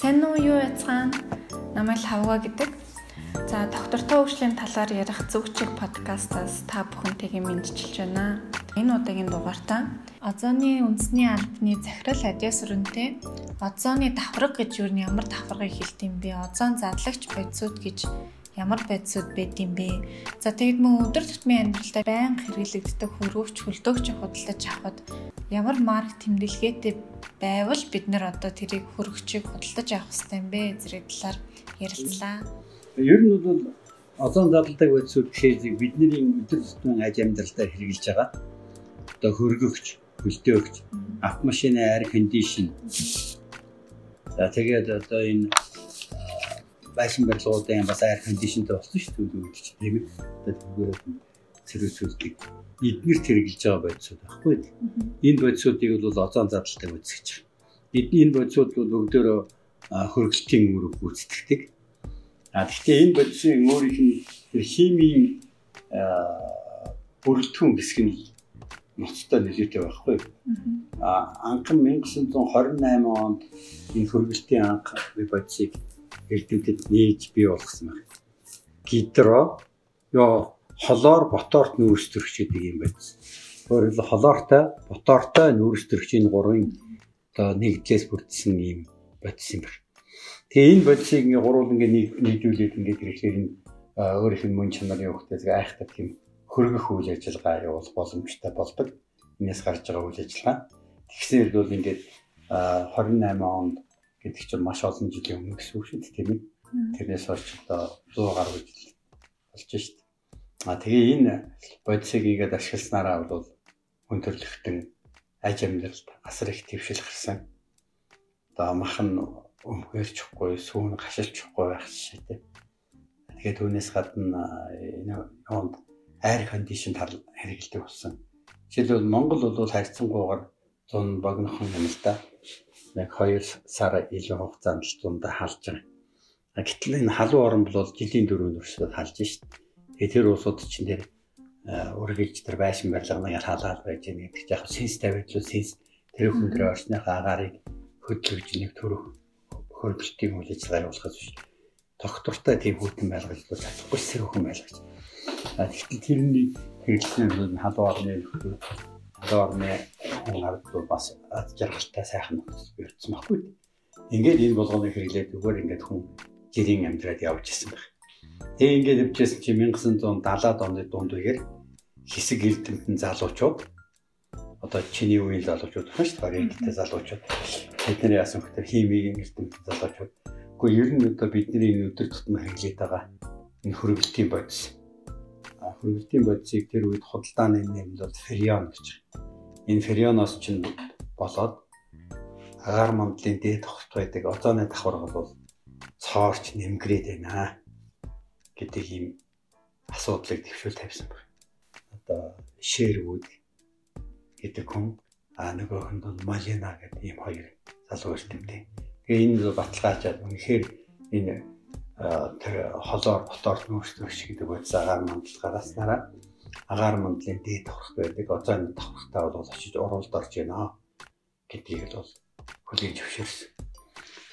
Сайн уу юу яцгаан? Намайг Хавга гэдэг. За доктортой хөгжлийн талаар ярих зүгчиг подкастаас та бүхэнтэйгээ мэдчилж байна. Энэ удаагийн дугаартаа озоны үндэсний албаны захирал адяс өрөнтэй озоны давхарга гэж юу нь ямар давхаргыг хэлт юм бэ? Озон задлагч бодисууд гэж ямар байдлууд байд юм бэ? За тэгэд мөн өдөр тутмын амьдралдаа байнга хэрэглэгддэг хөргөвч хөлдөөгч худалдаж авахд ямар марк тэмдэглэгээтэй байвал бид нэр одоо тэрийг хөргөчийг худалдаж авах хэрэгтэй юм бэ зэрэг талаар ярилцлаа. Ер нь бол озон задлдаг байдлууд гэхээр бидний өдөр тутмын аж амьдралдаа хэрэгжилж байгаа одоо хөргөгч, хөлдөөгч, автомашины air condition. За тэгээд одоо энэ байшин барилгуудын бас air conditionтэй болсон шүү дээ үүдч тийм ээ. Тэгвэл цэрүүцүүдийг эднэрт хэрэгжилж байгаа бодисууд байхгүй. Энэ бодисуудыг бол озон задлалтай гэж байна. Эдний энэ бодисууд бол бүгдөө хөргөлтийн үүрэг гүйцэтгэдэг. А гэхдээ энэ бодисын өөрийнх нь химийн бүрэлдэхүүн хэсэг нь ноцтой нөлөөтэй байхгүй. А анхан 1928 онд энэ хөргөлтийн анх бодисыг эрдэмтэд нээж бий болгосон байна. Гидро ёо холоор ботоорт нүүрс төрөгчдөг юм байна. Өөрөөр холоортой, ботоортой нүүрс төрөгчийн гурван одоо нэгдлээс бүрдсэн юм бодис юм байна. Тэгээ энэ бодисыг ингээ гурван ингээ нийлүүлээд ингээ ирэхээр энэ өөрийнх нь мөн чанарын хөвгтөөс айхтар тийм хөргөх үйл ажиллагаа явуулах боломжтой болдог. Энээс гарч байгаа үйл ажиллагаа. Тэгснээр бол ингээд 28 онд гэдэг чинь маш олон жилийн өмнө гэсэн үг шүү дээ тийм ээ. Тэрнээс хойш одоо 100 гаруй жил болж шít. А тэгээ энэ бодисыг игээд ашигласнараа бол хүн төрлөختөн аж амьдралд асар их твшил гарсан. Одоо махан өмгөөрчихгүй, сүүн гашилчихгүй байх жишээтэй. Тэгээд түүнээс гадна энэ хонд air condition хэрэгэлдэг болсон. Жишээлбэл Монгол бол харьцангуйгаар 100 богинохон юм л да. Нэг 2 сар илүү хугацаанд л зундаа халж байгаа. Гэтэл энэ халуун орн бол жилийн дөрөв өрсөд халж шít. Тэгээ тэр улсууд чинь тэр үргэлж тэр байшин барилганы халаал байж байгаа гэдэг чинь яг сенс тавиад сенс тэр хүн тэр орсныхаа агаарыг хөдөлгөж нэг төрөх хөргөлтийн үйл ажиллагаа явуулахаас биш. Доктортой тийм хүүтэн байлгаж бол чадахгүй сэр хүн байлгаж. А тэгэхээр тэрний хэрэглэсэн бол халуун орны халуун орны хүн ард бас ад жаргалтай сайхан нөхцөл бий болсон байхгүй. Ингээд энэ болгоныг хэрэглээд зүгээр ингээд хүн жирийн амьдраад явж исэн байх. Тэгээ ингээд явжсэн чи 1970-аад оны дунд үеэр хэсэг эрдэмтэн залуучууд одоо чиний үеийн залуучууд байна шүү дээ. Эрдэмтэн залуучууд бидний яасан хөтер химийн эрдэмтэн залуучууд. Гэхдээ ер нь одоо бидний өдөр тутмын хэрэглээд байгаа энэ хөргөлтийн бодис. Хөргөлтийн бодисыг тэр үед худалдааны нэм бол ферион гэж. Энэ ферионоос чинь болоод агаар мандлын дээд тогт байдаг озоны давхар бол цоорч нэмгрээд байна гэдэг ийм асуудлыг төвшүүл тавьсан байна. Одоо Шэрвүүд гэдэг хүн а нөгөөх нь бол Малина гэдэг ийм хоёр залуу эрдэмтэй. Тэгээ энэ баталгаажаад үнэхээр энэ тэр холоор ботоор нүүрсдөгч гэдэг бодис агаар мандал гарааснараа агаар мандлын дээд давхрах байдаг озоны давхрахтаа бол очиж уруулд орж байна гэдгийг бол хүлээж зөвшөөрсөн.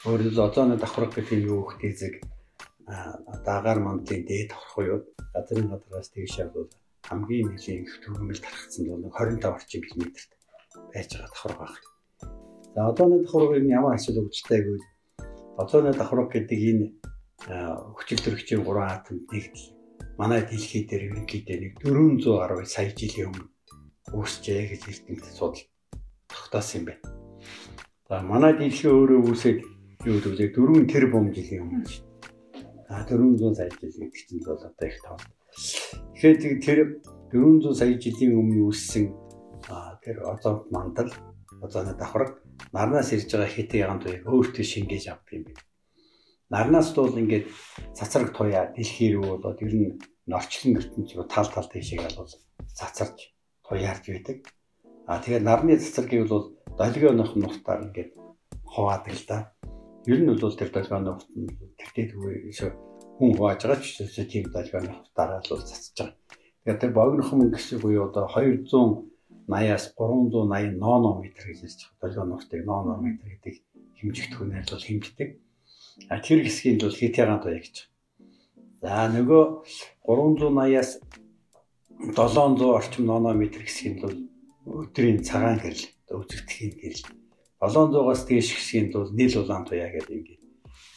Өөрөөр хэлбэл озоны давхрах гэх юм юу хөх тэзэг даагаар мандлын дээд хорхоёуд газрын гадраас тэгш явбал хамгийн нэлийн их төгөмөл тархацсан бол 25 орчим километрт байж байгаа давхар баг. За одооны давхарыг ямар ашиг өгчтэй гэвэл одооны давхар гэдэг энэ хүчил төрөгчийн 3 атом нэгдэл манай дэлхий дээр ерөнхийдөө нэг 400 гаруй сая жилийн өмнө үүсчээ гэж эрдэмтэд судал тогтоосон юм байна. За манай дэлхий өөрөө үүсээд юу гэвэл 4 тэрбум жилийн өмнө шүү А 400 сая жил гэдэг чинь бол одоо их тоо. Тэгэхээр тэр 400 сая жилийн өмнө үүссэн тэр озон мандал озоны давхар нарнаас ирж байгаа хитэ яган туяг өөртөө шингээж авдаг юм байна. Нарнаас бол ингээд цацраг туяа дэлхий рүү болоод ер нь норчлон ертөнц рүү тал тал тийшээ бол цацарч туяарч байдаг. А тэгээд нарны цацрагийг бол долгионох нуртаар ингээд хуваадаг л да. Ер нь бол тэр долгионы урт нь тэгтээ түгээш хүн хувааж байгаа ч тийм долгионы уртаараа л цацж байгаа. Тэгээд тэр богинохон гэсэн буюу одоо 200 80-аас 380 нанометр гэж ярьж байгаа. Долгионоортыг нанометр гэдэг хэмжигт хүнээр бол хэмждэг. А тэр хэсгийг бол хитягаан туяа гэж. За нөгөө 380-аас 700 орчим нанометр хэсгийг бол өдрийн цагаан гэрэл үзэгдэхийн гэрэл 700-аас дээш хэсгийг бол нийл улаан туяа гэдэг ингээд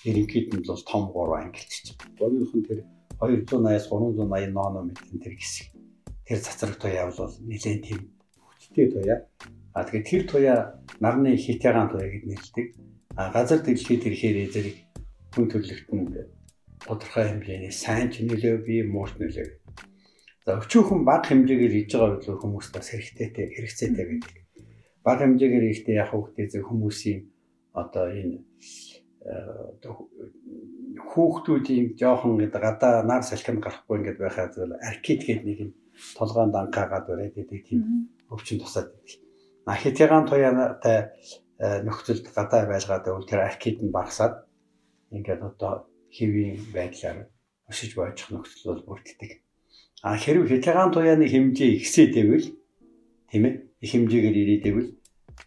ерөнхийд нь бол том 3 ангилж байна. Өөрийнх нь тэр 280-аас 380 нанометрийн тэр хэсэг тэр цацраг туяа бол нэлээд тийм хүчтэй туяа. А тэгээд тэр туяа нарны хитягаан туяа гэж нэрлэдэг. А газар дэлхийд ирэхээр зэрэг хүн төрлөختөнд тодорхой хэмжээний сайн ч нөлөө бий, муу ч нөлөө. За өчүүхэн баг хэмжээгээр хийж байгаа бол хүмүүс бас хэрэгтэйтэй, хэрэгцээтэй байдаг. Баг хэмжээгээр хийхдээ яг хүүхдээ зөв хүмүүсийн одоо энэ хүүхдүүдийн жоохон гэдэг гадаа нар салхинд гарахгүй ингээд байхад зөв аркид гэдэг нэг юм толгойн данкаагаад өрөөд идэг тийм өвчин тусаад идэг. А хитягаан туяатай нөхцөлд гадаа байлгаад байвал тэр аркид нь багасаад ингээд одоо хэвийн байдлаар өсөж бойчих нөхцөл бол бүрддэг. А хэрв хитягаан туяаны хэмжээ ихсээд байвал тийм ээ их хэмжээгээр ирээд байвал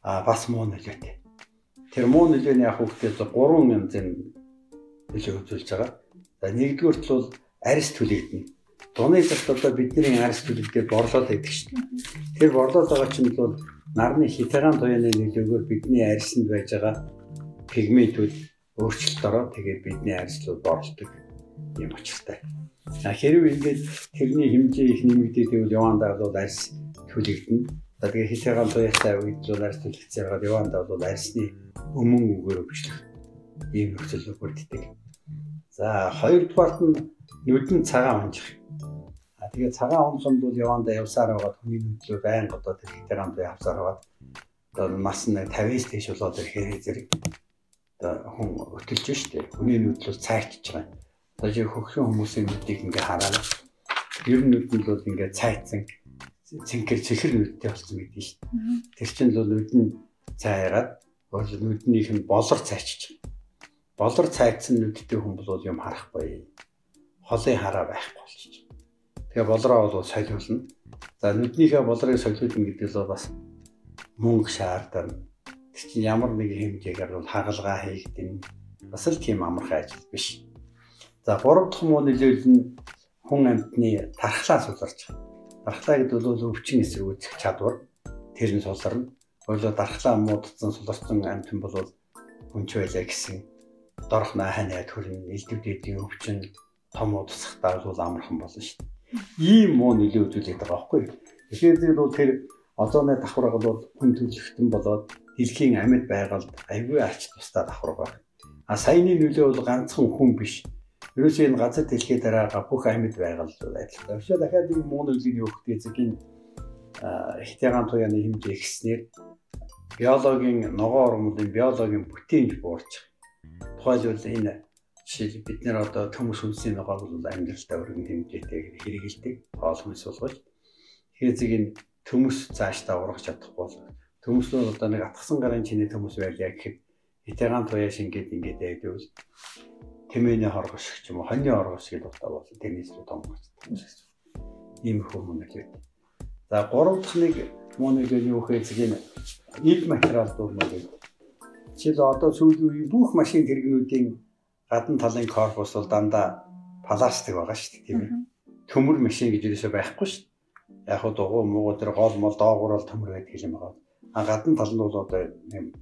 а бас муу нөлөөтэй. Тэр муу нөлөөний яг хүүхдэд 3 янзын нөлөө үзүүлж байгаа. За нэгдүгüүрт бол арьс түлэгдэнэ. Дуны цагт одоо бидний арьс түлэгдээд борлоод байдаг шүү дээ. Тэр борлоод байгаа чинь бол нарны хитагаан туяаны нөлөөгөөр бидний арьсанд байж байгаа пигментүүд өөрчлөлт ороод тэгээд бидний арьслууд борлдог юм учиртай. А хэрвээ ингээд тэрний хэмжээ их нэмэгдээд байвал явандаа бол арьс түлэгдэнэ. За тэгээд хитагаан туяатай үед бол арьс түлэгдэж байгаа явандаа бол арьсны өмнө үгээр өвчлөх ийм нөхцөл бүрддэг. За хоёрдугаарт нь нүдэн цагаан унжих. А тэгээ цагаан унсан бол явандаа явсаар байгаа хүний нүдлөө байн одоо тэр хитэрэмд явсаар байгаа. Одоо мас нь 50-с дээш болоод ирэхээр зэрэг хүн өтөлж штэ. Хүний нүдл цайчж байгаа. Одоо жи хөгшин хүмүүсийн нүдийг ингээ хараад ер нь нүд нь бол ингээ цайцсан цэнхэр цэхэр нүдтэй болсон гэдэг нь дээ. Тэр чинь бол нүд нь цайгаад бол нүднийх нь болор цайчиж байгаа. Болор цайцсан нүдтэй хүн бол юм харахгүй. Холын хараа байхгүй болчих. Тэгээ болроо бол солиулна. За нүднийхээ болрыг солиулна гэдэг л бас мөнгө шаардана. Тэр чинь ямар нэг хэмжээгээр бол хагалгаа хийгдэн. Бас л тийм амархан ажил биш. За гурав дахь муу нөлөөлөл нь хүн амьтны тархлаа суларч. Тархлаа гэдэг бол өвчин эсрэг үүсэх чадвар. Тэр нь суларна Ойлоо дархлаа муудсан суларсан амьтан бол хүнч байлаа гэсэн дорх наахан найд хөрн элдвдэдийн өвчин том удасхтаа бол амархан болно шүү дээ. Ийм муу нөлөө үзүүлээд байгаа байхгүй. Тэгэхээр зэрэг бол тэр озоны давхар бол хүн төлөвлөлтөн болоод дэлхийн амьд байгальд аюулгүй ач тустай давхар байна. А саяны нөлөө бол ганцхан хүн биш. Ерөөсөө энэ газар дэлхий дараа бүх амьд байгальд адилхан. Өшөө дахиад ийм муу нөлөөний өгөхтэй зэгийн хитягаан туяаны хэмжээ ихснээр биологийн ногоон урмуудын биологийн бүтээнж буурч тухайлбал энэ жишээл бид нэр одоо төмөс хүнсний ногоог бол амьдралдаа өргөн хэмжээтэй хэрэгэлдэг хоол хүнс болгож хэзэг энэ төмөс цаашдаа ургах чадахгүй бол төмөс нь одоо нэг атгсан гарын чиний төмөс байлаа гэхэд хитягаан туяа шингээд ингээд байвал тэмээний хоргош ч юм уу хоньны хоргош гэж утаа бол тэрнээс том гэж ийм хүмүүнэл байдаг. За гурав дахь нэг монолог юу гэхээр энэ ил материал дүүрнэ. Жишээл одоо сүүлийн үеийн бүх машин хэрэгнүүдийн гадна талын корпус бол дандаа пластик байгаа шүү дээ тийм ээ. Төмөр машин гэж юусоо байхгүй шүү. Яг хуу дугуй муугу тэр гол мол доогуур бол төмөр байдаг юм байгаа. А гадна тал нь бол одоо юм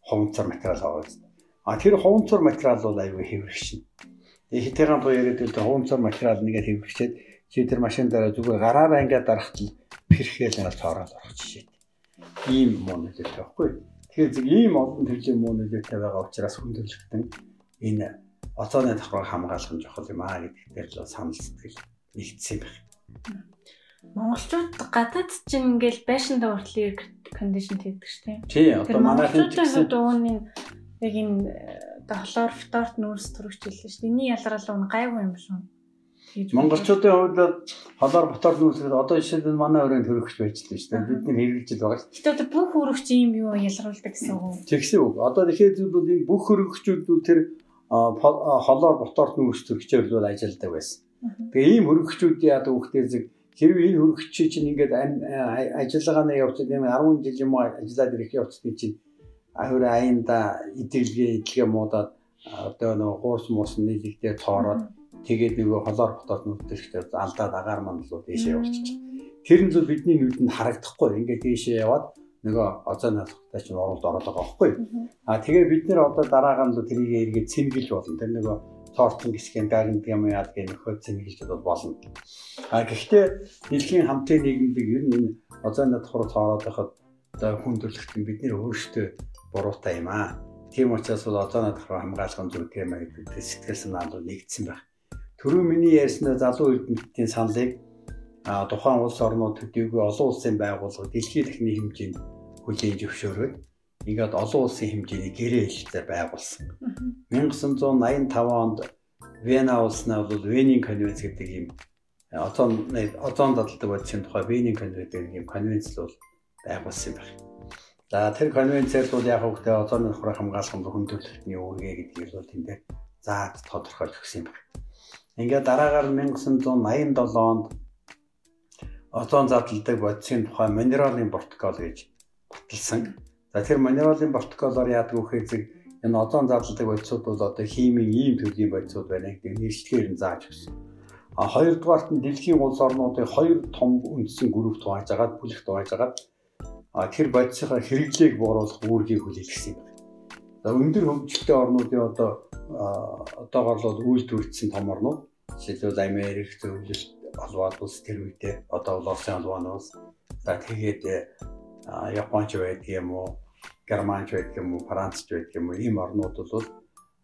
ховнцор материал дээ. А тэр ховнцор материал бол аюу хэврэгшин. Тэгээ хитэйгэн боо яриад л тэр ховнцор материал нэгээ хэврэгчээд чи тэр машин дээр зүгээр гараараа ингээд дарахтал перхэл нэг цоороо орох жишээ. Ийм муу нөлөөтэй байхгүй. Тэгэхээр зөв ийм олон төрлийн муу нөлөөтэй байгаа учраас хүн төрөлхтөн энэ оцооны давхрыг хамгаалах нь чухал юм аа гэдэгтэр л санал сэтгэл нэгдсэн байх. Монголчууд гадаад чинь ингээл хүртэл air condition хийдэг шүү дээ. Тий, одоо манайхын чинь дууны яг энэ одоо холоор фторт нүүрс төрөгч хэлсэн шүү дээ. Эний ялгаал нь гайгүй юм шүү. Монголчуудын хувьд холоор ботор нүүсгээд одоо жишээлбэл манай өрөөнд хөрөгч байж л шүү дээ. Бид нар хэрэгжилж байгаа шүү. Гэтэ одоо бүх хөрөгч юм юу ялгаруулдаг гэсэн үг. Тэгсэн үг. Одоо тэгэхээр зүйл энэ бүх хөрөгчүүд тэр холоор ботор нүүрс төрөгчөөр л ажилладаг байсан. Тэгээ ийм хөрөгчүүдийн одоо хүүхдээр зэрэг хэрвээ энэ хөрөгч чинь ингээд ажиллагаагаа явуулсан юм 10 жил юм ажиллаад ирэх явцны чинь ахир аянда идэлгээ идэлгээ муудаад одоо нөгөө хуурс муурс нийлэгдээ цоороод тэгээд нөгөө холоор хотоод нүдтэйгтэй алдаад агаар л дээшээ явуулчих. Тэр нь зөв бидний нүдэнд харагдахгүй. Ингээд дээшээ яваад нөгөө оцоо наалхтай чинь оролд ороод байгаа байхгүй. А тэгээ бид нэр одоо дараагаар нь тэрийг эргээд цэмгэлж болно. Тэр нөгөө тоортон гисгэн гагнд юм яад гэх нөхөд цэмгэлж бол болно. А гэхдээ дэлхийн хамтын нийгэмдэг ер нь энэ оцоо наалхаар цоороод байхад одоо хүн төрөлхтөн бид нэр өөрсдөө буруутай юм аа. Тийм учраас бол одоо надад хамгаалах зүйл тийм аа гэдэг сэтгэл санаа бол нэгдсэн байна. Төрөө миний ярьснаа залуу эрдэмтдийн саналыг тухайн улс орнууд төдийгүй олон улсын байгууллага дэлхийн техникийн хэмжээнд хүлээн зөвшөөрөөд ингээд олон улсын хэмжээний гэрээ хэлэлцээр байгуулсан. 1985 онд Вена улснаа бол Венийн конвенц гэдэг ийм озон озон дадалдаг бодисын тухай Венийн конвенц гэдэг ийм конвенц бол байгуулсан юм байна. За тэр конвенцээр бол яг хөөхтэй озоны нөхрөө хамгаалах хүн төрөлхтний үүргээ гэдгийг бол тэндээ заад тодорхойлж өгсөн юм байна. Ингээд дараагаар 1987 онд озон задлалдаг бодисын тухай минералын протокол гэж баталсан. За тэр минералын протоколоор яадаг вэ гэхээр энэ озон задлагдаг бодисууд бол одоо химийн ийм төрлийн бодисууд байна гэдэг нэршлэгээр нь зааж өгсөн. А хоёрдугаарт нь дэлхийн улс орнуудын хоёр том үндсэн групп тувааж агаад бүлэг тувааж агаад тэр бодисынхаа хэрэглээг бууруулах үүргийг хүлээлгэсэн юм. За өндөр хөгжилтэй орнуудын одоо одоогор л үйлдвэрчсэн том орнууд жишээлбэл Америк, Зөвлөлт, Холбоот улс тэр үедээ одоо Улсын албан улс за тэгээд Японч байдаг юм уу, Германч байдаг юм уу, Францч байдаг юм уу? Ийм орнууд бол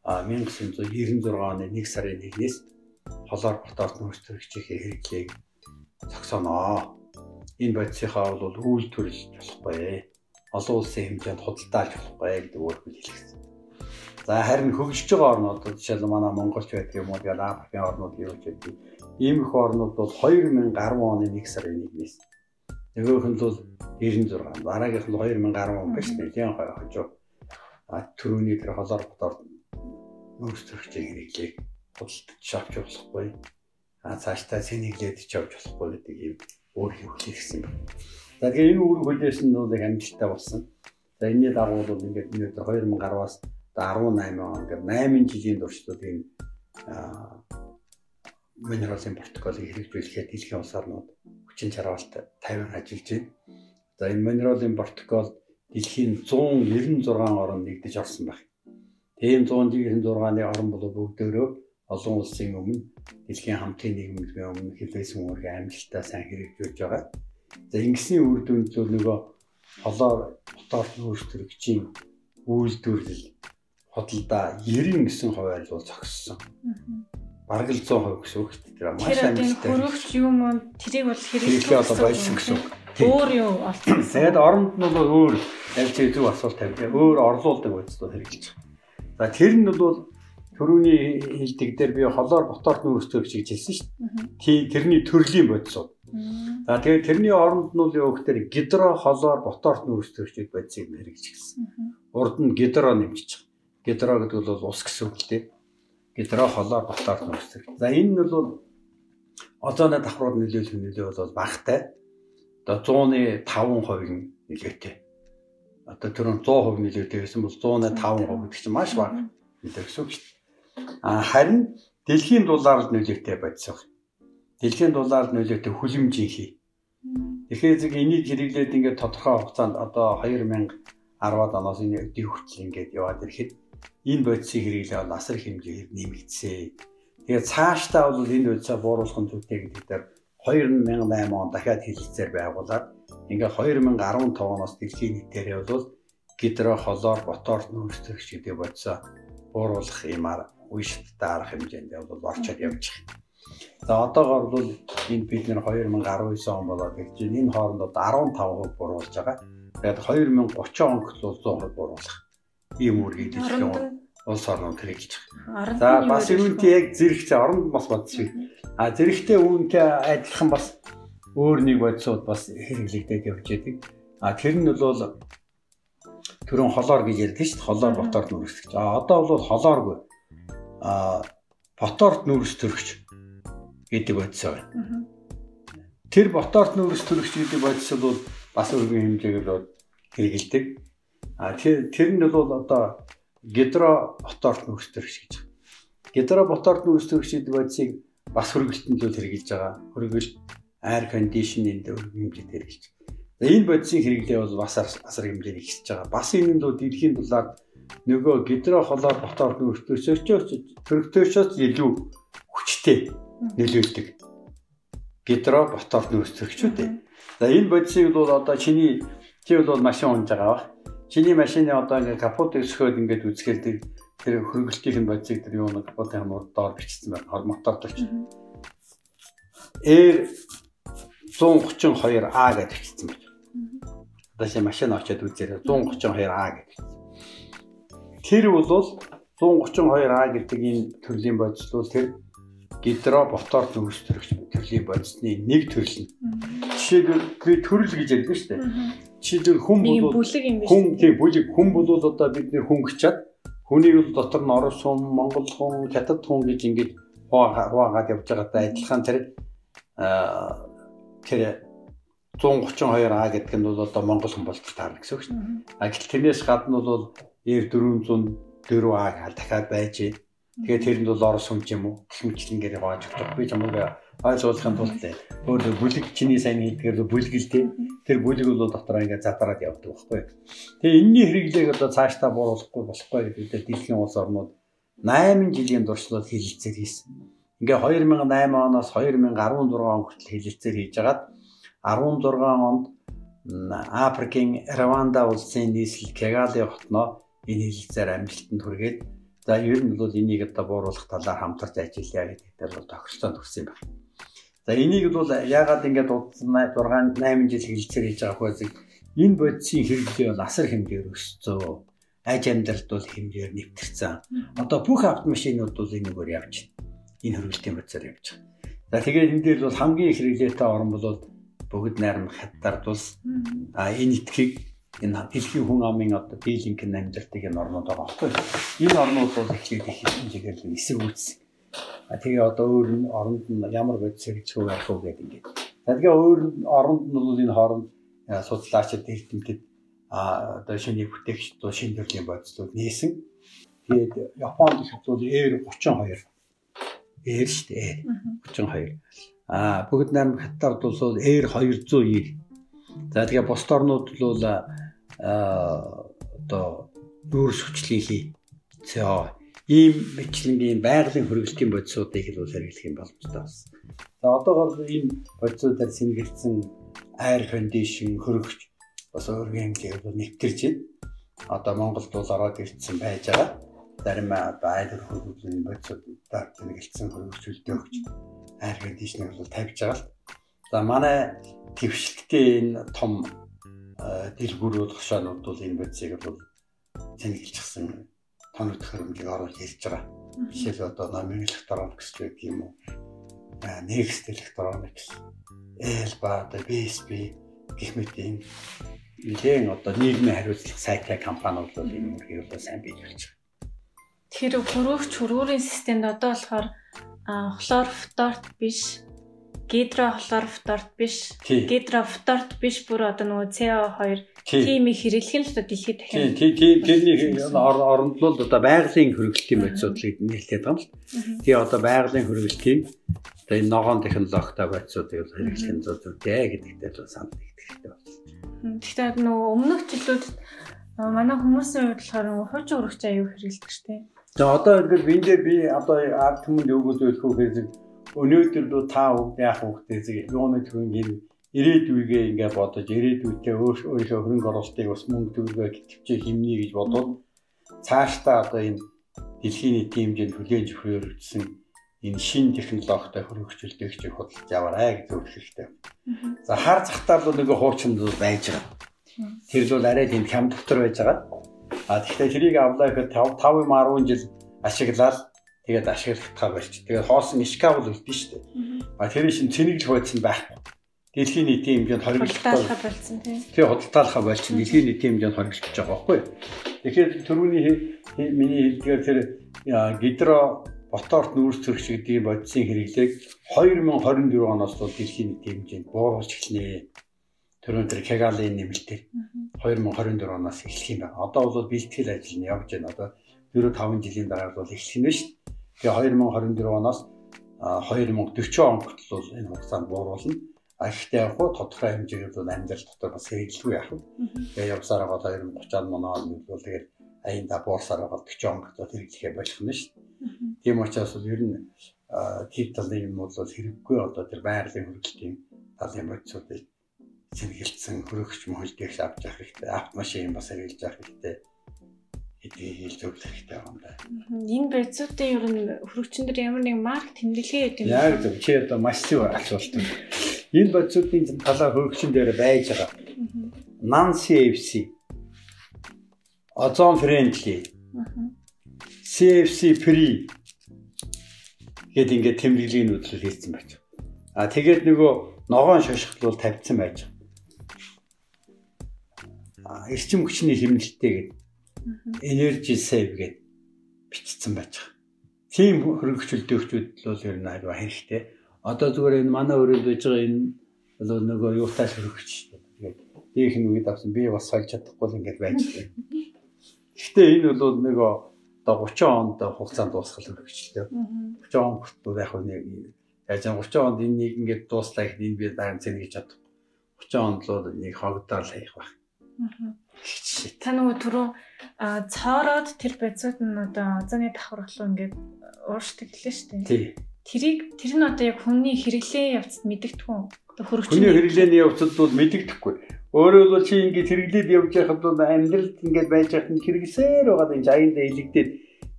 1996 оны 1 сарын 1-ээс холоор ботоор нөөцлөгчийн хэрэглээг зогсооноо энэ бодисынхаа бол үйлдвэрлэж болохгүй. Олон улсын хэмжээнд худалдаалж болохгүй гэдэг өөрөөр хэлсэн. За харин хөгжиж байгаа орнууд жишээл манай Монголч байдаг юм уу, тэгэл Африкийн орнууд юу ч байдаг. Ийм их орнууд бол 2010 оны 1 сарын 1-ээс нөгөөх нь бол 96, дараагийнх нь 2010 он биш нэлийн хожоо. А түрүүний тэр холоор ботоор нөөц төрөгчийн хэрэглээг худалдаж авч болохгүй. А цаашдаа цэниглээд ч авч болохгүй гэдэг юм өөрийн хүлээсэн байна. За тэгээ энэ үүрэг хүлээсэн нь бол яг амжилттай болсон. За энэний дагуу бол ингээд өнөөдөр 2010-аас 18 он ингээд 8 жилийн туршид энэ минералын протоколыг хэрэгжүүлэхэд дэлхийн улс орнууд хүчин чармаалт 50 ажиллаж байна. За энэ минералын протокол дэлхийн 196 орнд нэгдэж орсон байна. Тийм 196-ны орн бол бүгдөө олон улсын өмнө дэлхийн хамтын нийгмийн өмнө хэлбэсэн үүргээ амжилттай сайн хэрэгжүүлж байгаа. За ингэсний үр дүнд зөв нөгөө холоор ботоор нөөцлөгчийн үйлдвэрлэл хөдөлда 90 гэсэн хувиар бол зогссон. Бараг л 100% гэсэн үг дээ. Маш амжилттай. Хөрөгч юм уу тэрийг бол хэрэглээ одоо болсон гэсэн үг. Өөр юу олсон. Тэгээд оронд нь бол өөр авч зөв асуулт тавьдаг. Өөр орлуулдаг бодцоо хэрэгжилж байгаа. За тэр нь бол Төрөүний хилдэг дээр би холоор ботоор нүүрстэй гэж хэлсэн шүү дээ. Тэрний төрлийн бодисууд. За тэгээд тэрний оронд нь юу гэхээр гидро холоор ботоор нүүрстэй гэж бодисыг хэрэгж гисэн. Урд нь гидро нэмчих. Гидро гэдэг бол ус гэсэн үг л дээ. Гидро холоор ботоор нүүрстэй. За энэ нь бол озоны давхрууд нөлөөлөх нөлөө бол багтай. Одоо 100-ны 5% нь нөлөөтэй. Одоо тэр нь 100% нөлөөтэй байсан бол 100-ны 5% гэдэг чинь маш бага нөлөө гэсэн үг шүү дээ. А харин дэлхийн дулаар нөлөөтэй бодсон. Дэлхийн дулаар нөлөөтэй хүлэмжийнхий. Тэгэхээр зэрэг энийг хэрэглээд ингээд тодорхой хугацаанд одоо 2010-ад оноос энэ өдий хүртэл ингээд яваад ирэхэд энэ бодисыг хэрэглээ бол асар хэмжээгээр нэмэгдсэн. Тэгээд цаашдаа бол энэ бодисаа бууруулах зүйтэй гэдэг дээр 2008 он дахиад хэлэлцээр байгуулад ингээд 2015 оноос дэлхийн нийтээрээ бол гидро холоор ботоор нөөцлөгч гэдэг бодисоо бууруулах юмар шаттай арга хэмжээнд бол орчод явж байгаа. За одоогоор бол энэ бид нэр 2019 он болоод гэж энэ хооронд одоо 15% буруулж байгаа. Тэгээд 2030 он бол 100% буруулах ийм үргийг дэлхийн улс орнууд хэрэгжилж байгаа. За бас үүнтэй яг зэрэг чи оронд бас бодсон. А зэрэгтэй үүнтэй адилхан бас өөр нэг бодисууд бас хэрэглэгдээд явж байдаг. А тэр нь бол төрөн холоор гэж ярьдаг шүү дээ. Холоор ботоор нүрсгэж. А одоо бол холооргүй а боторт нүүрс төрөгч гэдэг бодисоо байна. тэр боторт нүүрс төрөгч гэдэг бодис бол бас өргөн хэмжээгээр хэрэгэлдэг. А тэр нь бол одоо гидро боторт нүүрс төрөгч гэж. Гидро боторт нүүрс төрөгч гэдэг бодисыг бас хөргөлтөнд л хэрэгжилж байгаа. Хөргөлт air conditioning дээр өргөн хэмжээнд хэрэгжилж. Энэ бодисын хэрэглээ бол бас асар хэмжээнд ихсэж байгаа. Бас энэ нь дэлхийн дулаар нөгөө гидро холоор ботор нүүрс төрөгчөөс төрөгчөөс илүү хүчтэй нөлөөлдөг. Гидро ботор нүүрс төрөгчүүд. За энэ бодисыг бол одоо чиний чи бол машин унж байгаа ба. Чиний машины одоо ингээд капот өсгөөд ингээд үзэхэл тэр хөргөлтийн бодисыг тэр юу нэг капотын хамуур доор бичсэн байна. Мотор төрч. Air 132A гэж бичсэн байна. Одоо чи машин очиод үзээрэй 132A гэж. Тэр бол 132А гэдэг энэ төрлийн бодис бол тэр гидро ботор нүүрс төрөгч төрлийн бодисны нэг төрөл нь. Жишээлбэл төрөл гэж ярьдаг шүү дээ. Жишээлбэл хүн бол хүн тийм бүлэг хүн бол одоо бид нэр хүн гिचад хүнийг бол дотор нь орос хүн, монгол хүн, хятад хүн гэж ингэж хуваагаад явж байгаатай адилхан тэр тэр 132А гэдэг нь бол одоо монгол хүн болж таарна гэсэн үг шүү дээ. А гэтэл тэрнээс гадна бол 404А дахиад байж Тэгээд тэрэнд бол орос хүн юм уу хэмжлэнгээр явааж өгдөг. Би чамайг ойлгуулахын тулд өөр бүлэг чиний сайн хэлдгээр бүлгэлтэй тэр бүлэг бол дотор ингээд задраад явдаг байхгүй. Тэгээ энэний хэрэглээг одоо цаашдаа бууруулахгүй болохгүй гэдэг дэлхийн улс орнууд 8 жилийн туршлага хилэлцээр хийсэн. Ингээ 2008 оноос 2016 он хүртэл хилэлцээр хийж агаад 16 онд Африкийн Рванда улсын нийслэл Кегали хотноо энэ хилэлцээр амжилтанд хүргээд За ер нь бол энийг одоо бууруулах талаар хамтарч ажиллая гэдэг бол тохиролцоонд хүрсэн юм байна. За энийг бол яагаад ингэж удаа 6 8 жил хэлцээр хийж байгаа хөөсөг энэ бодисын хэрэглээ бол асар хэмжээр өссөн. Аж амьдралд бол хэмжээр нэвтэрсэн. Одоо бүх автомашинууд бол энэ үгээр явж байна. Энэ хөрвөлтийн процесор явж байгаа. За тэгээд энэ дээр бол хамгийн их хэрэглээтэй орн бол бүгд найрамд хаттард тус а энэ этгийг энэ дэлхийн хүн амын одоо дийлинг амьдралтай энэ орнууд байгаа байхгүй. Энэ орнууд бол их хэмжээгээр эсрэг үүссэн. А тэгээ одоо өөр оронд нь ямар бодис хэрэгжих байх вэ гэдэг ингээд. За тэгээ өөр оронд нь бол энэ хооронд судлаачид эрдэмтэд а одоо шинийг бүтээгч тоо шинэ төрлийн бодислууд нээсэн. Тэгээд Японд их бол Air 32 Air шүү дээ. 32. А бүгд найрам хаттард бол Air 290 За тэгээ бус орнууд бол одоо нүүрс хүчлэлийн CO ийм мэтлэнгийн байгалийн хөргөлтийн бодисуудыг л хэрэглэх юм боломжтой байна. За одоогор энэ бодисуудаар сэнгэлсэн air condition хөргөч бас өөрийн хэмжээгээр нэвтэрч байна. Одоо Монголд бол ороод ирсэн байж байгаа. Зарим одоо айл хөргөлийн бодисуудаар тэнэгэлсэн хөргөч үлдээгч air conditioner бол тавьж байгаа л. За манай твшилттэй энэ том дэлгүүр бол хошоонууд бол энэ бодисыг бол тэнэглэжсэн тоног төхөөрөмжийг оруулж ирж байгаа. Жишээл одоо номын электроникс гэдэг юм уу? Next Electronics, Elba, BSB гэх мэт энэ нэгэн одоо нийгмийн хариуцлага сайтай компаниуд бол энэ үргийг бол сайн биелүүлж байгаа. Тэгэхээр хөрөөгч хөрөөрийн системд одоо болохоор хлор фторт биш гидро хлорфторт биш гидро фторт биш бүр одоо нөгөө CO2 тийм их хэрэглэх нь л одоо дэлхийд дахин тийм тэрний оронд бол одоо байгалийн хөргөлтийн бодисуудлыг нэрлэдэг юм л. Тэгээ одоо байгалийн хөргөлтийн одоо энэ ногоон технологитой бодисуудыг хэрэглэх нь зүйтэй гэдэгтэй л санд хэрэгтэй байна. Тэгэхээр нөгөө өмнөх жилүүд манай хүмүүсийн хувьд болохоор хуучин хөргөч аюу хэрэглэдэг шүү дээ. Тэгээ одоо ингээд биндээ би одоо ард түмэнд өгөөд байх үү хэрэг өнөөдөр дөө та бүгд яах вэ гэдэг юуны төрийн гэр ирээдүйгээ ингээ бодож ирээдүйтэй өөрийнхөө хөрөнгө оруулалтыг бас мөнгө төгрөгөө төвчөө хэмнэе гэж бодоод цаашдаа одоо энэ дэлхийн нийтийн хэмжээнд хүлээн зөвшөөрөгдсөн энэ шин технологитой хөрвөгчлөлтэйг худалдаж яваарай гэж зөвлөх хэрэгтэй. За хар захтаар бол нөгөө хуучин байж байгаа. Тэр л арай тийм хям дотор байж байгаа. А тэгэхээр тэрийг авлаа гэхэд 5 5 10 жил ашиглаад тэгээд ашиглахтаа болч. Тэгээд хоосон ишка бол үлдэн шүү дээ. А тэр шин цэниглэх байдсан байхгүй. Дэлхийн нийтийн хэмжээнд хориглолтоо болсон тийм. Тэгээ худалдаалахаа болчихсон дэлхийн нийтийн хэмжээнд хориглож байгаа байхгүй. Тэгэхээр төрөүний миний хэлдгээр тэр гидро Ботоорт нүүрс төрөгч гэдэг бодисын хэрэглээг 2024 оноос бол дэлхийн нийт хэмжээнд бууруулж эхэлнэ. Төрөн тэр Кегалийн нэмэлтээр 2024 оноос эхлэх юм байна. Одоо бол бэлтгэл ажил нь явж байна. Одоо 4 5 жилийн дараа бол эхлэх нь шүү. Тэгээ 2024 оноос 2040 он хүртэл бол энэ хугацаанд бууруулна. А ихтэй яг гоо тодорхой хэмжээгээр бол амьдрал дотор бас хэрэглэхгүй яах вэ? Тэгээ явсараа гол 2030 он он бол тэгээд аянда буурсараа гол 40 он хүртэл хэрэглэхээ болох нь шүү. Тийм учраас ер нь тэр талын юм бол хэрэггүй одоо тэр байгалийн хөргөлтийн талын бодисуудыг сэргэлцсэн хөрөгч мөхөлдөгч авч явах хэрэгтэй. Автомашин бас хэрэглэж явах хэрэгтэй. Хийж зөвлөх хэрэгтэй юм да. Энэ бодисуудын ер нь хөрөгчөн дээр ямар нэг марк тэмдэглэгээ гэдэг юм. Яг зөв. Чи одоо маш зөв асуулт юм. Энэ бодисуудын талаа хөрөгчөн дээр байж байгаа. Non CFC ozone friendly CFC free гэдэг ингээд тэмдэглэлийн нүүдэл хийсэн байж. А тэгээд нөгөө ногоон шошгол бол тавьсан байж. А эрчим хүчний хэмнэлттэй гэдэг energy save гэдэг бичсэн байж. Тийм хөрөнгөчлөлтөөгчүүд бол ер нь аюу хэрэгтэй. Одоо зүгээр энэ манай өрөөнд байж байгаа энэ бол нөгөө юутай хөрөнгөч. Тэгээд диэх нь үед авсан би бас сольж чадахгүй л ингээд байж байна. Гэхдээ энэ бол нөгөө одоо 30 онд хугацаанд дуусгах хэрэгчлээ. 30 он хүртэл яг нэг яаж 30 онд энэ нэг ингээд дууслаа их энэ би дараа нь цэнэ гэж чадах. 30 онд л нэг хогдоол хаях байх. Та нөгөө түрүү цоороод тэр бацууд нь одоо озоны давхарлуу ингээд ууршдаг гэлээ шүү дээ. Тий. Тэрийг тэр нь одоо яг хүний хэрэглээ явцад мэддэгдэхгүй. Хөрөгчний хүний хэрэглээний явцад бол мэддэгдэхгүй. Өөрөөр бол чи ингээд хэрэглээд явж байхад бол амьдралд ингээд байж байхад нь хэрэгсээр байгаа энэ аяндаа илэгдээд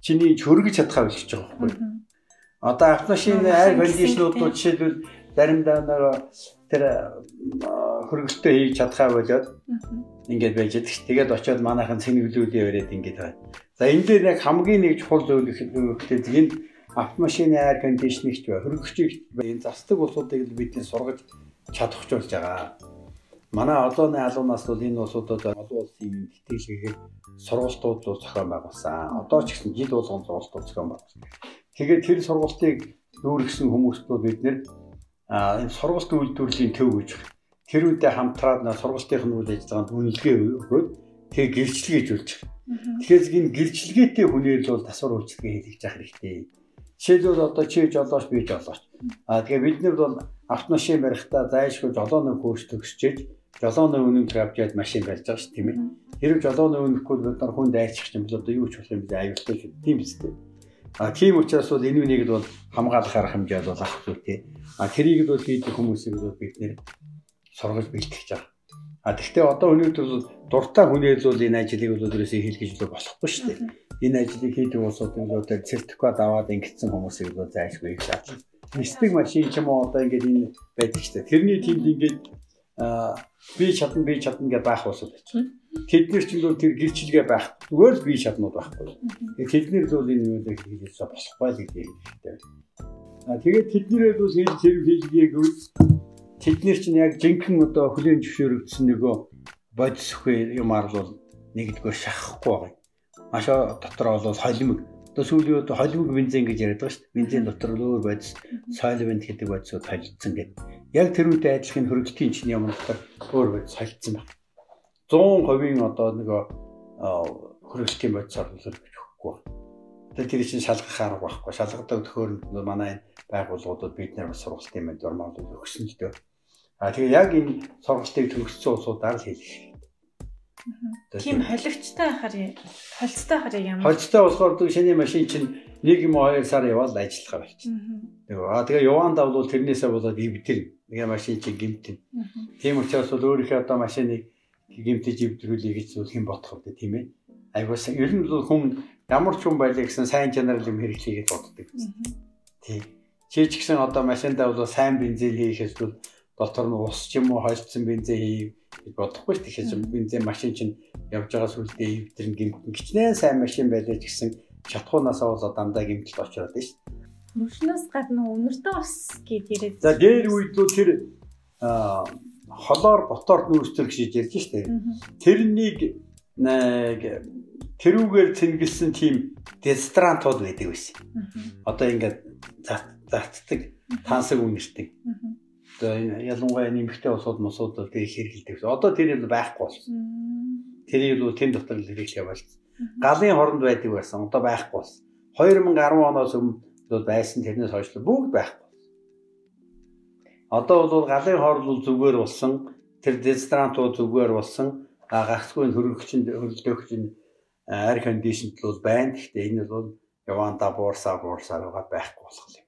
чиний хөргөж чадхаа болчихж байгаа байхгүй. Одоо автомашины air conditioner-ууд жишээлбэл заримдаа нэг тэр хөргөлтөө хийж чадхаа болоод ингээд байж ш. Тэгээд очиод манайхан цэнэглүүлээ яриад ингээд байна. За энэ дээр яг хамгийн нэг чухал зүйл гэхэд энэ автомашины air conditioner-ч бай. Хөргөгчийг энэ застдаг улсуудыг бидний сургаж чадахжуулж байгаа манай одооны алуунаас бол энэ улсуудад олон улсын тэтгэлгээр сургалтууд руу зохион байгуулсан. Одоо ч гэсэн жил болгон сургалтууд зохион байгуулсан. Тэгээд тэр сургалтыг нүүргсэн хүмүүст бол бид нэр энэ сургалт үйлдвэрлэлийн төв гэж тэр үедээ хамтраад сургалтын үйл ажиллагаанд үнэлгээ өгөөд тэг гэрчлэгээ байгаа. Тэгэхээр энэ гэрчлэгээтэй хүнээр л бол тасвар үйлчлэгээ хийлгэж явах хэрэгтэй. Жишээлбэл одоо чи жолооч би жолооч. А тэгээ бид нар бол автомашин барихтаа зайлшгүй жолооны курс төгсчээж жолооны үнэмж авч яад машин барьж байгаа шүү тийм ээ. Хэрэг жолооны үнэхгүй бид нар хүн дайрчих юм бол одоо юу ч болох юм бэ аюултай шүү. Тийм дээ. А тийм учраас бол энэ үнийг бол хамгаалах арга хэмжээ бол авах зүйтэй. А тэрийг бол хийдэг хүмүүсийг бол бид нэр сургаж бэлтгэж байгаа. А тэгвэл одоо өнөөдөр бол дуртай хүнээс бол энэ ажлыг бол өдрөөсөө хийлгэж л болохгүй шүү дээ. Энэ ажлыг хийдэг улсуудын бол сертификат аваад ингэсэн хүмүүсийг бол зайлшгүй их шаардлага. Нисдэг машин ч юм уу одоо ингээд энэ байдаг шүү дээ. Тэрний тиймд ингээд би чадна би чадна гэж байх усуд байж. Тэднэр ч л тэр гэрчлэгээ байх. Зүгээр л би чаднууд байхгүй. Тэднэр л энэ юудаг хийлээс болохгүй л гэдэг юм. А тэгээд тэднэрээ бол хийж хэрэг хийлгээгүй. Тэднэр чинь яг жинхэнэ одоо хүлийн зөвшөөрөгдсөн нөгөө бодис хөө юмар бол нэгдүгээр шахахгүй байгаа. Маш дотор бол холимог. Одоо сүүлийн үед холимог бензин гэж яриад байгаа шүү дээ. Бензин дотор л өөр бодис, солвент гэдэг бодисууд холилдсон гэдэг яг тэр үедээ адилхан хөрөлтийн чинь юм дотор өөр бод солилцсон байна. 100% одоо нөгөө хөрөлтийн бодис орлуулах гэж өгөхгүй. Тэгээ тэр чинь шалгах арга байхгүй. Шалгадаг төхөөрөмд манай байгууллагуудад бид нар сургалтын мэд нормалууд өгсөн л дээ. А тэгээ яг энэ сургалтыг төгссөн улсуудаар л хийх Тийм холигчтай хахаар холцтой хахаар ямар Холцтой болохоор шиний машин чинь 1 юм 2 сар яваад ажиллахаар болчихно. Аа тэгээ явандаа бол тэрнээсээ болоод ивдэл нэг машин чинь гимтэн. Тийм учраас бол өөрийнхөө одоо машиныг гимтэж ивдрүүлээ гэж зүйл хэн бодох вэ тийм ээ. Айгуус ер нь бол хүн ямар ч хүн байлаа гэсэн сайн чанар юм хэрэглэе гэж боддог. Тийм. Чи ч гэсэн одоо машиндаа бол сайн бензин хийхээс бол дотор нь ус ч юм уу холцсон бензин хий гэж бодохгүй шүү. Тэгэхээр бензин машин чинь явж байгаа сүлдээ ивдэрн гимтэн гिचнээ сайн машин байлаа ч гэсэн чатхуунаасаа бол дандаа гимтэл очроод шүү. Хөршнөөс гадна өнөртөө ус гэд яриад. За дээр үед л тэр холоор ботоор нүүрстэр гэж ярьж штэ. Тэрнийг нэг тэрүүгээр цэнгэлсэн тийм дезодорантууд байдаг байсан. Одоо ингээд затдаг тансаг үнэрдэг. Одоо энэ ялангуяа нэмэгтэй усууд мусууд тэр хэрэгэлдэг. Одоо тэр нь байхгүй болсон. Тэрийг л тэн дотор л хэрэглэе болсон. Галын хоронд байдаг байсан. Одоо байхгүй болсон. 2010 оноос өмнө байсан тэрнээс хойш бүгд байхгүй болсон. Одоо бол галын хоол зүгээр болсон. Тэр дезодорантууд зүгээр болсон. Гагцгүй хөрөнгөчөнд хөрөлдөгч нь air conditioned бол байна. Гэхдээ энэ бол яванда буурсаа буурсаар байгаа байхгүй болох юм.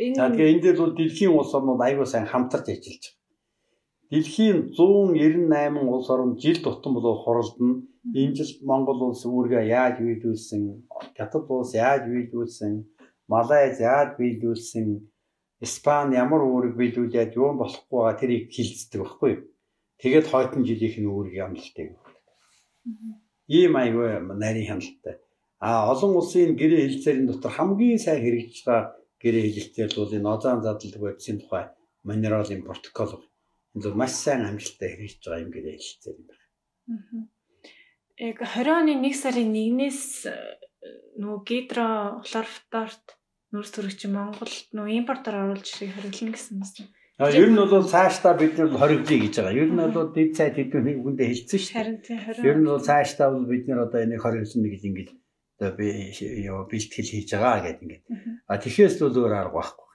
За тэгээ энэ дээр бол дэлхийн улс орнууд аягүй сайн хамтарч ажиллаж байгаа. Дэлхийн 198 улс орн жил тутам болоо хуралдана. Энэ жил Монгол улс үүргээ яаж биелүүлсэн, Хятад улс яаж биелүүлсэн, Малайз яаж биелүүлсэн, Испани ямар үүрэг биелүүлээд юу болохгүй байгаа тэрийг хилцдэг байхгүй юу? Тэгээд хойдон жилийнх нь үүрэг амлалтай. Ийм аягүй нарийн хяналттай. А олон улсын гэрээ хэлцээрийн дотор хамгийн сайн хэрэгжиж байгаа гэрээ хэлэлтээр бол энэ озон задлаг бодисын тухай минералын протокол энэ бол маш сайн амжилттай хэрэгжиж байгаа юм гэрээ хэлэлцээр юм байна. Яг 20 оны 1 сарын 1-ээс э, нөгөө гидро хлорфторт нүүрс төрөгч Монголд нөгөө импортоор оруулж ирэх хэрэглэн гэсэн юм. А ер нь бол цаашдаа бид нар хоригдъя гэж байгаа. Ер нь бол дэд цайд хэдүүн хүндээ хэлсэн шүү дээ. Харин тийм 20. Ер нь бол цаашдаа бол бид нар одоо энийг хоригдсон гэж ингэж одоо би ёо бэлтгэл хийж байгаа гэдэг ингээд. А тэгэхээр л өөр арга байхгүй.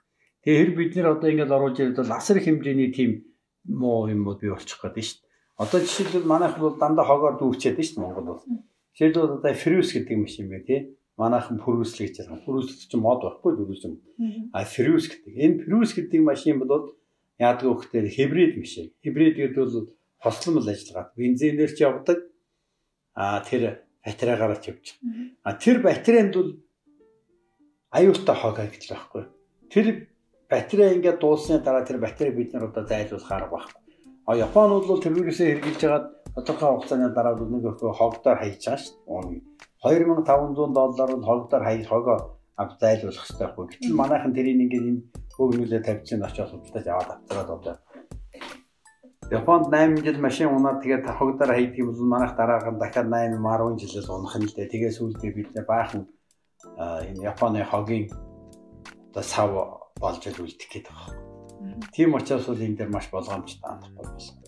Тэгээ хэр бид нэр одоо ингээд оруулж ирээд бол асар их хэмжээний тийм муу юмуд бий болчих гээд шүү дээ. Одоо жишээлбэл манайх бол дандаа хогоор дүүрчээд шүү дээ Монгол бол. Жишээлбэл одоо фрюс гэдэг машин бай тий. Манайхан пүрүслэг гэж байгаа. Пүрүслэг чинь мод байхгүй дүүрс юм. А фрюс гэдэг. Энэ фрюс гэдэг машин бол яадаг вөхтөр хибрид машин. Хибрид гэдэг бол хосломл ажиллагаа. Бензинээр ч явдаг. А тэр батарей гараад явж байгаа. А тэр батарейнд бол аюултай хог гэж байхгүй. Тэр батарей ингээд дууссаны дараа тэр батарей бид нар одоо зайлуулах арга байхгүй. А Японууд бол тэрүүгээсээ хэрглэж хагаад тодорхой хугацааны дараа бол нэг өхөө хогдоор хайж байгаа шүү дээ. 2500 доллар бол хогдоор хай хогоо ав зайлуулах хэрэгтэй байхгүй. Гэтэл манайхан тэрийг ингээд энэ хөөгнүүлээ тавьчихсан очиж судалдаж аваад авцгаад одоо Японд 8 жил машин унаад тэгээд тавхагдаар хайдаг юм бол манайх дараагаар дахиад 8 10 жилээс унах нь л дээ. Тэгээд сүүлдээ бид нэ баахан энэ Японы хогийн одоо сав болж л үлдэх гээд байгаа. Тийм учраас бол энэ дээр маш болгоомжтой хандах болсон.